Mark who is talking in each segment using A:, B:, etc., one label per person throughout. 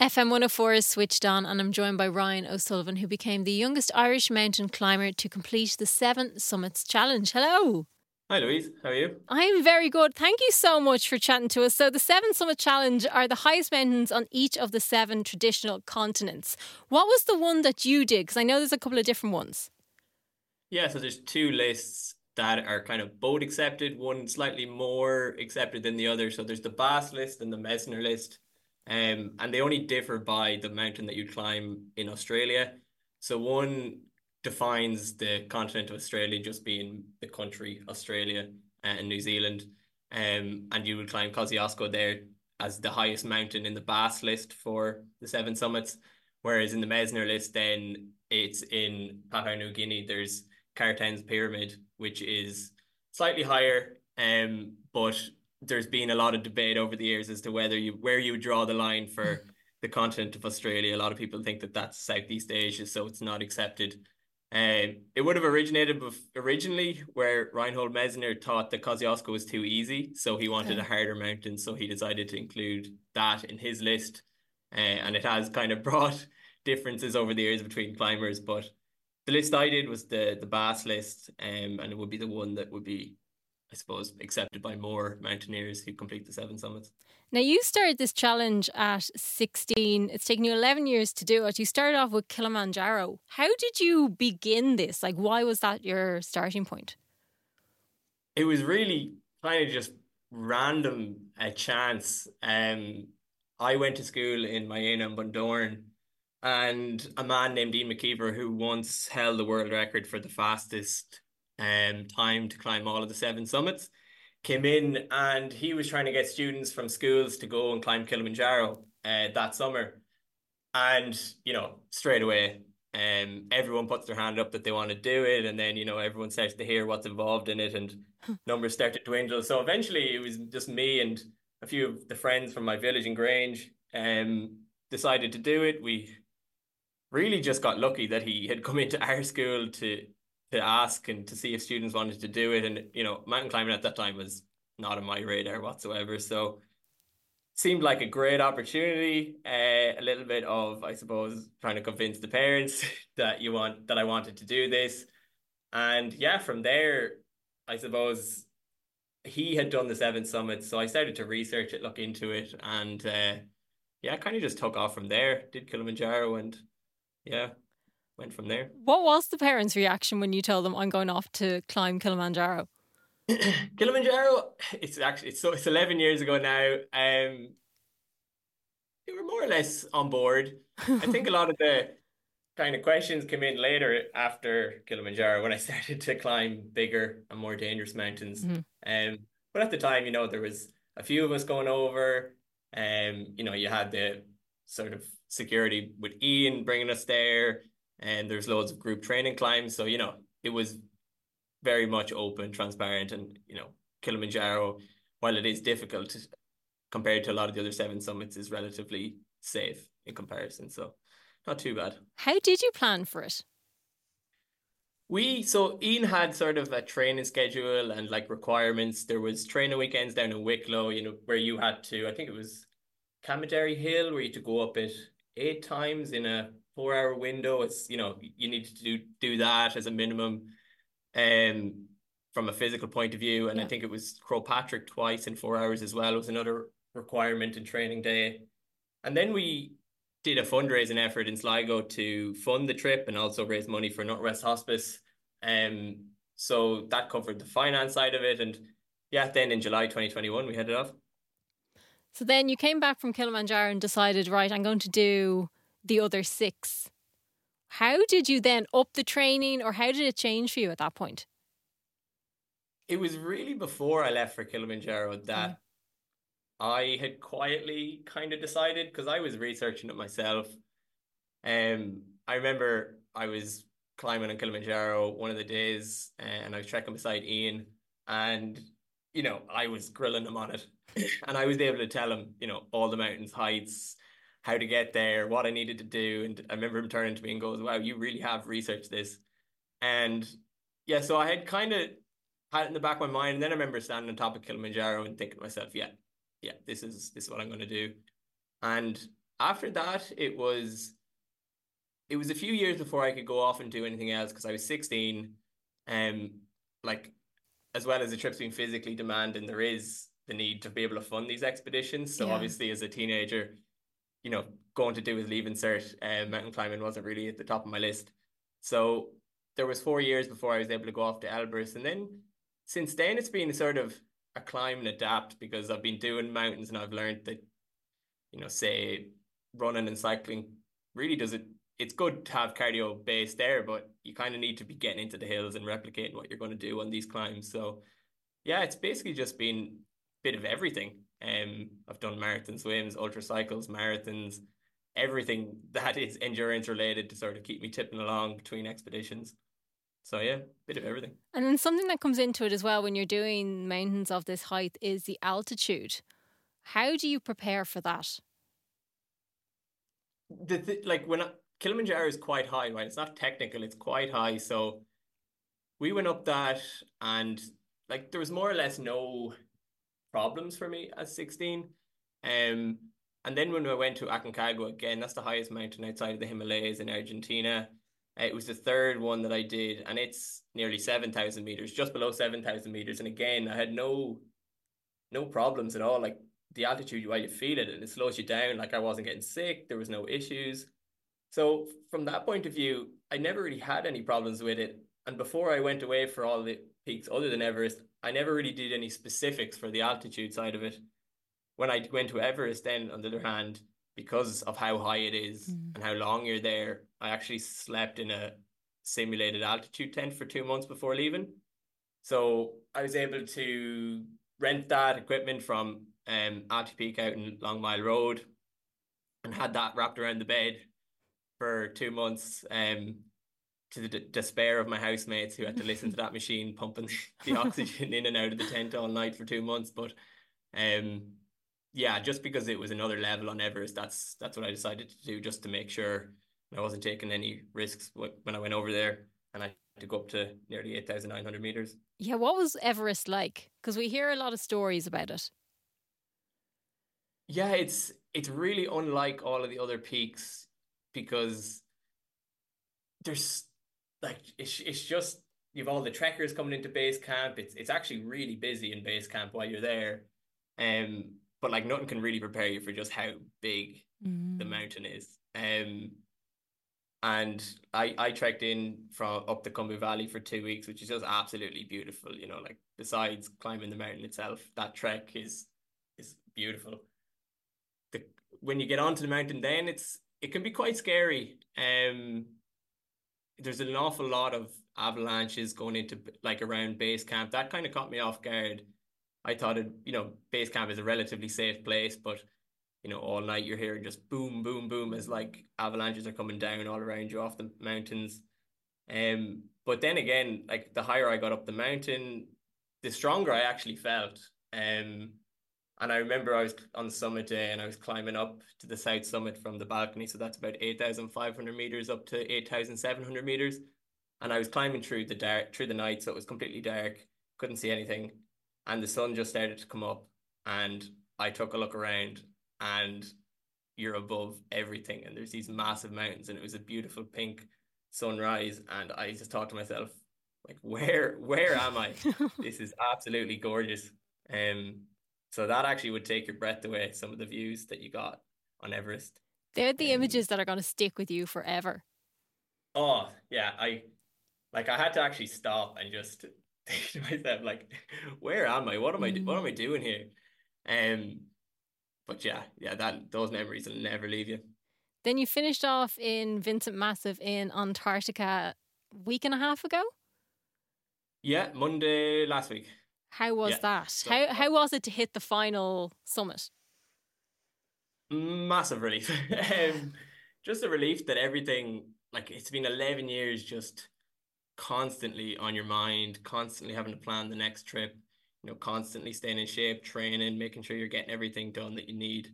A: FM 104 is switched on, and I'm joined by Ryan O'Sullivan, who became the youngest Irish mountain climber to complete the Seven Summits Challenge. Hello.
B: Hi, Louise. How are you?
A: I'm very good. Thank you so much for chatting to us. So, the Seven Summit Challenge are the highest mountains on each of the seven traditional continents. What was the one that you did? Because I know there's a couple of different ones.
B: Yeah, so there's two lists that are kind of both accepted, one slightly more accepted than the other. So, there's the Bass list and the Messner list. Um, and they only differ by the mountain that you climb in Australia. So one defines the continent of Australia just being the country Australia uh, and New Zealand. Um, and you would climb Kosciuszko there as the highest mountain in the Bass list for the seven summits. Whereas in the Messner list, then it's in Papua New Guinea. There's Carstensz Pyramid, which is slightly higher, um, but there's been a lot of debate over the years as to whether you where you draw the line for hmm. the continent of Australia. A lot of people think that that's Southeast Asia, so it's not accepted. Um, it would have originated originally where Reinhold Messner thought that Kosciuszko was too easy, so he wanted okay. a harder mountain, so he decided to include that in his list. Uh, and it has kind of brought differences over the years between climbers, but the list I did was the the Bass list, um, and it would be the one that would be I suppose, accepted by more mountaineers who complete the seven summits.
A: Now, you started this challenge at 16. It's taken you 11 years to do it. You started off with Kilimanjaro. How did you begin this? Like, why was that your starting point?
B: It was really kind of just random a chance. Um, I went to school in Maena and Bundoran, and a man named Ian McKeever, who once held the world record for the fastest um, time to climb all of the seven summits, came in and he was trying to get students from schools to go and climb Kilimanjaro uh, that summer. And, you know, straight away, um, everyone puts their hand up that they want to do it. And then, you know, everyone starts to hear what's involved in it and numbers start to dwindle. So eventually it was just me and a few of the friends from my village in Grange um, decided to do it. We really just got lucky that he had come into our school to to ask and to see if students wanted to do it. And you know, mountain climbing at that time was not on my radar whatsoever. So seemed like a great opportunity. Uh, a little bit of, I suppose, trying to convince the parents that you want that I wanted to do this. And yeah, from there, I suppose he had done the seven summits, so I started to research it, look into it, and uh, yeah, kind of just took off from there. Did Kilimanjaro, and yeah, went from there.
A: What was the parents' reaction when you told them I'm going off to climb Kilimanjaro?
B: Kilimanjaro, it's actually it's so it's eleven years ago now. Um, they were more or less on board. I think a lot of the kind of questions came in later after Kilimanjaro when I started to climb bigger and more dangerous mountains. Mm-hmm. Um, but at the time, you know, there was a few of us going over. Um, you know, you had the sort of security with Ian bringing us there and there's loads of group training climbs. So, you know, it was very much open, transparent, and, you know, Kilimanjaro, while it is difficult compared to a lot of the other seven summits, is relatively safe in comparison. So, not too bad.
A: How did you plan for it?
B: We so Ian had sort of a training schedule and like requirements. There was training weekends down in Wicklow, you know, where you had to, I think it was Camaderry Hill, where you had to go up it eight times in a four hour window. It's you know you need to do do that as a minimum, um, from a physical point of view. And yeah. I think it was Croagh Patrick twice in four hours as well it was another requirement in training day. And then we did a fundraising effort in Sligo to fund the trip and also raise money for Northwest Hospice. Um, so that covered the finance side of it. And yeah, then in July 2021, we headed off.
A: So then you came back from Kilimanjaro and decided, right, I'm going to do the other six. How did you then up the training or how did it change for you at that point?
B: It was really before I left for Kilimanjaro that mm. I had quietly kind of decided because I was researching it myself. Um, I remember I was climbing on Kilimanjaro one of the days and I was trekking beside Ian and you know I was grilling him on it and I was able to tell him you know all the mountains heights how to get there, what I needed to do. And I remember him turning to me and goes, Wow, you really have researched this. And yeah, so I had kind of had it in the back of my mind. And then I remember standing on top of Kilimanjaro and thinking to myself, Yeah, yeah, this is this is what I'm gonna do. And after that, it was it was a few years before I could go off and do anything else because I was 16. Um, like as well as the trips being physically demanding, there is the need to be able to fund these expeditions. So yeah. obviously, as a teenager, you know, going to do with leaving cert, uh, mountain climbing wasn't really at the top of my list. So there was four years before I was able to go off to Elbrus, and then since then it's been sort of a climb and adapt because I've been doing mountains and I've learned that, you know, say running and cycling really does it. It's good to have cardio base there, but you kind of need to be getting into the hills and replicating what you're going to do on these climbs. So, yeah, it's basically just been a bit of everything. Um, I've done marathon swims, ultra cycles, marathons, everything that is endurance related to sort of keep me tipping along between expeditions. So yeah, bit of everything.
A: And then something that comes into it as well when you're doing mountains of this height is the altitude. How do you prepare for that?
B: The th- like when I, Kilimanjaro is quite high, right? It's not technical; it's quite high. So we went up that, and like there was more or less no problems for me at sixteen. Um, and then when I went to Aconcagua again, that's the highest mountain outside of the Himalayas in Argentina. It was the third one that I did, and it's nearly seven thousand meters, just below seven thousand meters. And again, I had no no problems at all. Like the altitude, while you feel it, and it slows you down. Like I wasn't getting sick, there was no issues. So from that point of view, I never really had any problems with it. And before I went away for all the peaks other than Everest, I never really did any specifics for the altitude side of it. When I went to Everest, then on the other hand, because of how high it is mm. and how long you're there, I actually slept in a simulated altitude tent for two months before leaving. So I was able to rent that equipment from um, Altipeak out in Long Mile Road and had that wrapped around the bed for two months um, to the d- despair of my housemates who had to listen to that machine pumping the oxygen in and out of the tent all night for two months. But um, yeah, just because it was another level on Everest, that's that's what I decided to do just to make sure I wasn't taking any risks when I went over there and I had to go up to nearly 8,900 meters.
A: Yeah, what was Everest like? Because we hear a lot of stories about it.
B: Yeah, it's it's really unlike all of the other peaks because there's like it's it's just you've all the trekkers coming into base camp. It's it's actually really busy in base camp while you're there. Um but like nothing can really prepare you for just how big mm. the mountain is. Um, and I I trekked in from up the Khumbu Valley for two weeks, which is just absolutely beautiful. You know, like besides climbing the mountain itself, that trek is is beautiful. The when you get onto the mountain, then it's it can be quite scary. Um, there's an awful lot of avalanches going into like around base camp. That kind of caught me off guard I thought it, you know, base camp is a relatively safe place, but you know, all night you're hearing just boom, boom, boom as like avalanches are coming down all around you off the mountains. Um, but then again, like the higher I got up the mountain, the stronger I actually felt. Um, and I remember I was on summit day and I was climbing up to the south summit from the balcony. So that's about 8,500 meters up to 8,700 meters. And I was climbing through the dark, through the night. So it was completely dark, couldn't see anything and the sun just started to come up and I took a look around and you're above everything and there's these massive mountains and it was a beautiful pink sunrise and I just thought to myself like where where am I this is absolutely gorgeous um so that actually would take your breath away some of the views that you got on Everest
A: they're the um, images that are going to stick with you forever
B: oh yeah I like I had to actually stop and just think to myself, like, where am I? What am I? Mm. What am I mm. doing here? Um, but yeah, yeah, that those memories will never leave you.
A: Then you finished off in Vinson Massif in Antarctica week and a half ago.
B: Yeah, Monday last week.
A: How was yeah. that? So, how how was it to hit the final summit?
B: Massive relief. um, just a relief that everything like it's been eleven years just constantly on your mind, constantly having to plan the next trip, you know, constantly staying in shape, training, making sure you're getting everything done that you need.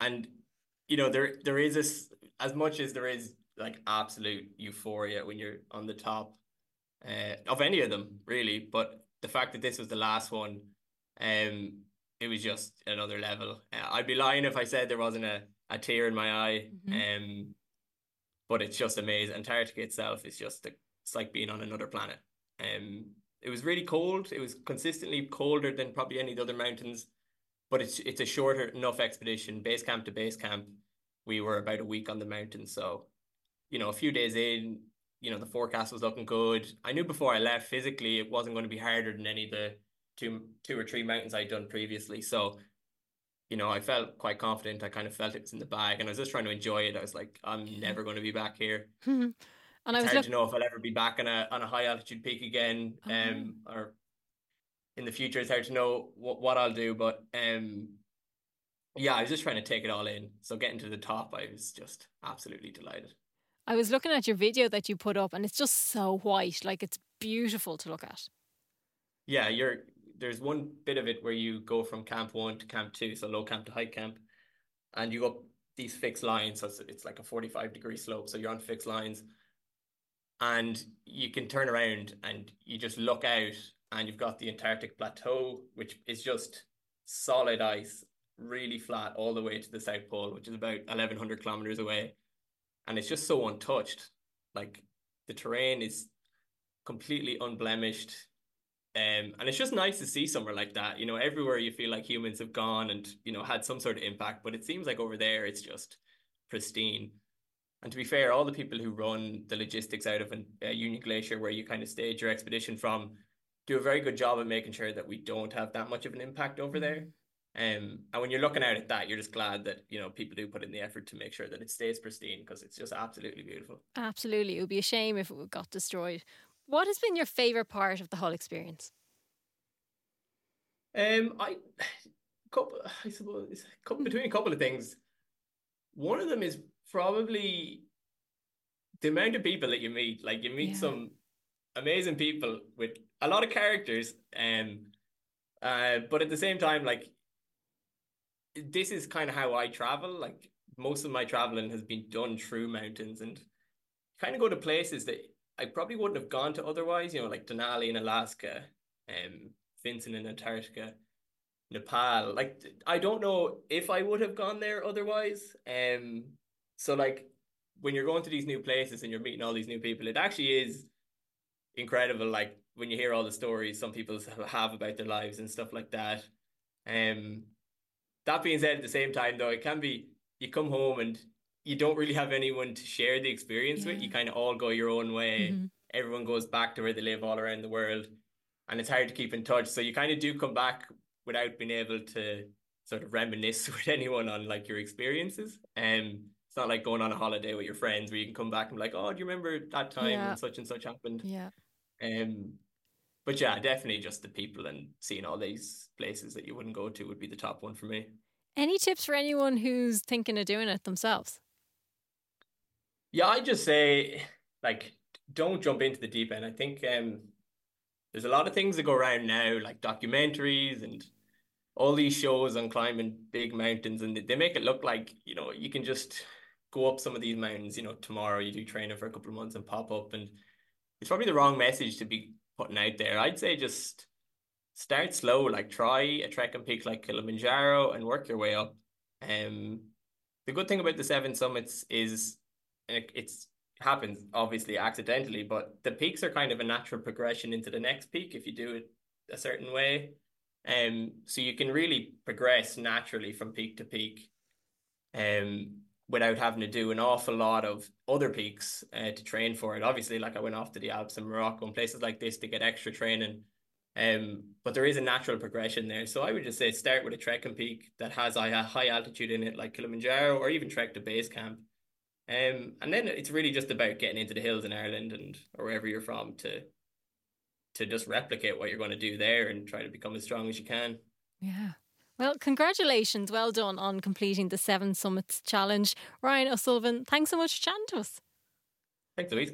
B: And you know, there there is this as much as there is like absolute euphoria when you're on the top uh, of any of them, really. But the fact that this was the last one, um, it was just another level. Uh, I'd be lying if I said there wasn't a, a tear in my eye.
A: Mhm.
B: Um, but it's just amazing. Antarctica itself is just a, it's like being on another planet. Um, it was really cold. It was consistently colder than probably any of the other mountains, but it's it's a shorter enough expedition, base camp to base camp. We were about a week on the mountain, so you know, a few days in, you know, the forecast was looking good. I knew before I left physically it wasn't going to be harder than any of the two two or three mountains I'd done previously. So, you know, I felt quite confident. I kind of felt it was in the bag and I was just trying to enjoy it. I was like, I'm never going to be back here.
A: and I was
B: hard
A: look-
B: to know if I'll ever be back on a on a high altitude peak again.
A: Oh.
B: Um or in the future it's hard to know what, what I'll do, but um yeah, I was just trying to take it all in. So getting to the top, I was just absolutely delighted.
A: I was looking at your video that you put up, and it's just so white. Like it's beautiful to look at.
B: Yeah, you're there's one bit of it where you go from camp one to camp two, so low camp to high camp, and you go these fixed lines. So it's, it's like a 45 degree slope. So you're on fixed lines, and you can turn around and you just look out, and you've got the Antarctic Plateau, which is just solid ice, really flat all the way to the South Pole, which is about 1100 kilometers away, and it's just so untouched. Like the terrain is completely unblemished. Um, and it's just nice to see somewhere like that. You know, everywhere you feel like humans have gone and, you know, had some sort of impact, but it seems like over there it's just pristine. And to be fair, all the people who run the logistics out of uh, Union Glacier, where you kind of stage your expedition from, do a very good job of making sure that we don't have that much of an impact over there. Um, and when you're looking out at that, you're just glad that, you know, people do put in the effort to make sure that it stays pristine because it's just absolutely beautiful.
A: Absolutely, it would be a shame if it got destroyed. What has been your favorite part of the whole experience?
B: Um, I couple, I suppose, couple, between a couple of things. One of them is probably the amount of people that you meet. Like you meet
A: Yeah.
B: some amazing people with a lot of characters. Um, uh, but at the same time, like this is kind of how I travel. Like most of my traveling has been done through mountains and kind of go to places that I probably wouldn't have gone to otherwise. You know, like Denali in Alaska, um, Vinson in Antarctica, Nepal. Like I don't know if I would have gone there otherwise. Um, so like when you're going to these new places and you're meeting all these new people, it actually is incredible. Like when you hear all the stories some people have about their lives and stuff like that. Um, that being said, at the same time though, it can be you come home and you don't really have anyone to share the experience with. You kind of all go your own way.
A: Mhm.
B: Everyone goes back to where they live all around the world, and it's hard to keep in touch. So you kind of do come back without being able to sort of reminisce with anyone on like your experiences. Um, it's not like going on a holiday with your friends where you can come back and be like, oh, do you remember that time
A: Yeah.
B: when such and such happened?
A: Yeah.
B: Um, but yeah, definitely just the people and seeing all these places that you wouldn't go to would be the top one for me.
A: Any tips for anyone who's thinking of doing it themselves?
B: Yeah, I just say like don't jump into the deep end. I think um there's a lot of things that go around now, like documentaries and all these shows on climbing big mountains, and they make it look like, you know, you can just go up some of these mountains, you know, tomorrow you do training for a couple of months and pop up and it's probably the wrong message to be putting out there. I'd say just start slow, like try a trek and peak like Kilimanjaro and work your way up. Um the good thing about the seven summits is it, it's happens obviously accidentally, but the peaks are kind of a natural progression into the next peak if you do it a certain way. Um, so you can really progress naturally from peak to peak, um, without having to do an awful lot of other peaks uh, to train for it. Obviously, like I went off to the Alps in Morocco and places like this to get extra training. Um, but there is a natural progression there. So I would just say start with a trekking peak that has a high altitude in it, like Kilimanjaro, or even trek to base camp. Um, and then it's really just about getting into the hills in Ireland and or wherever you're from to to just replicate what you're going to do there and try to become as strong as you can.
A: Yeah. Well, congratulations. Well done on completing the Seven Summits Challenge. Ryan O'Sullivan, thanks so much for chatting to us.
B: Thanks, Louise.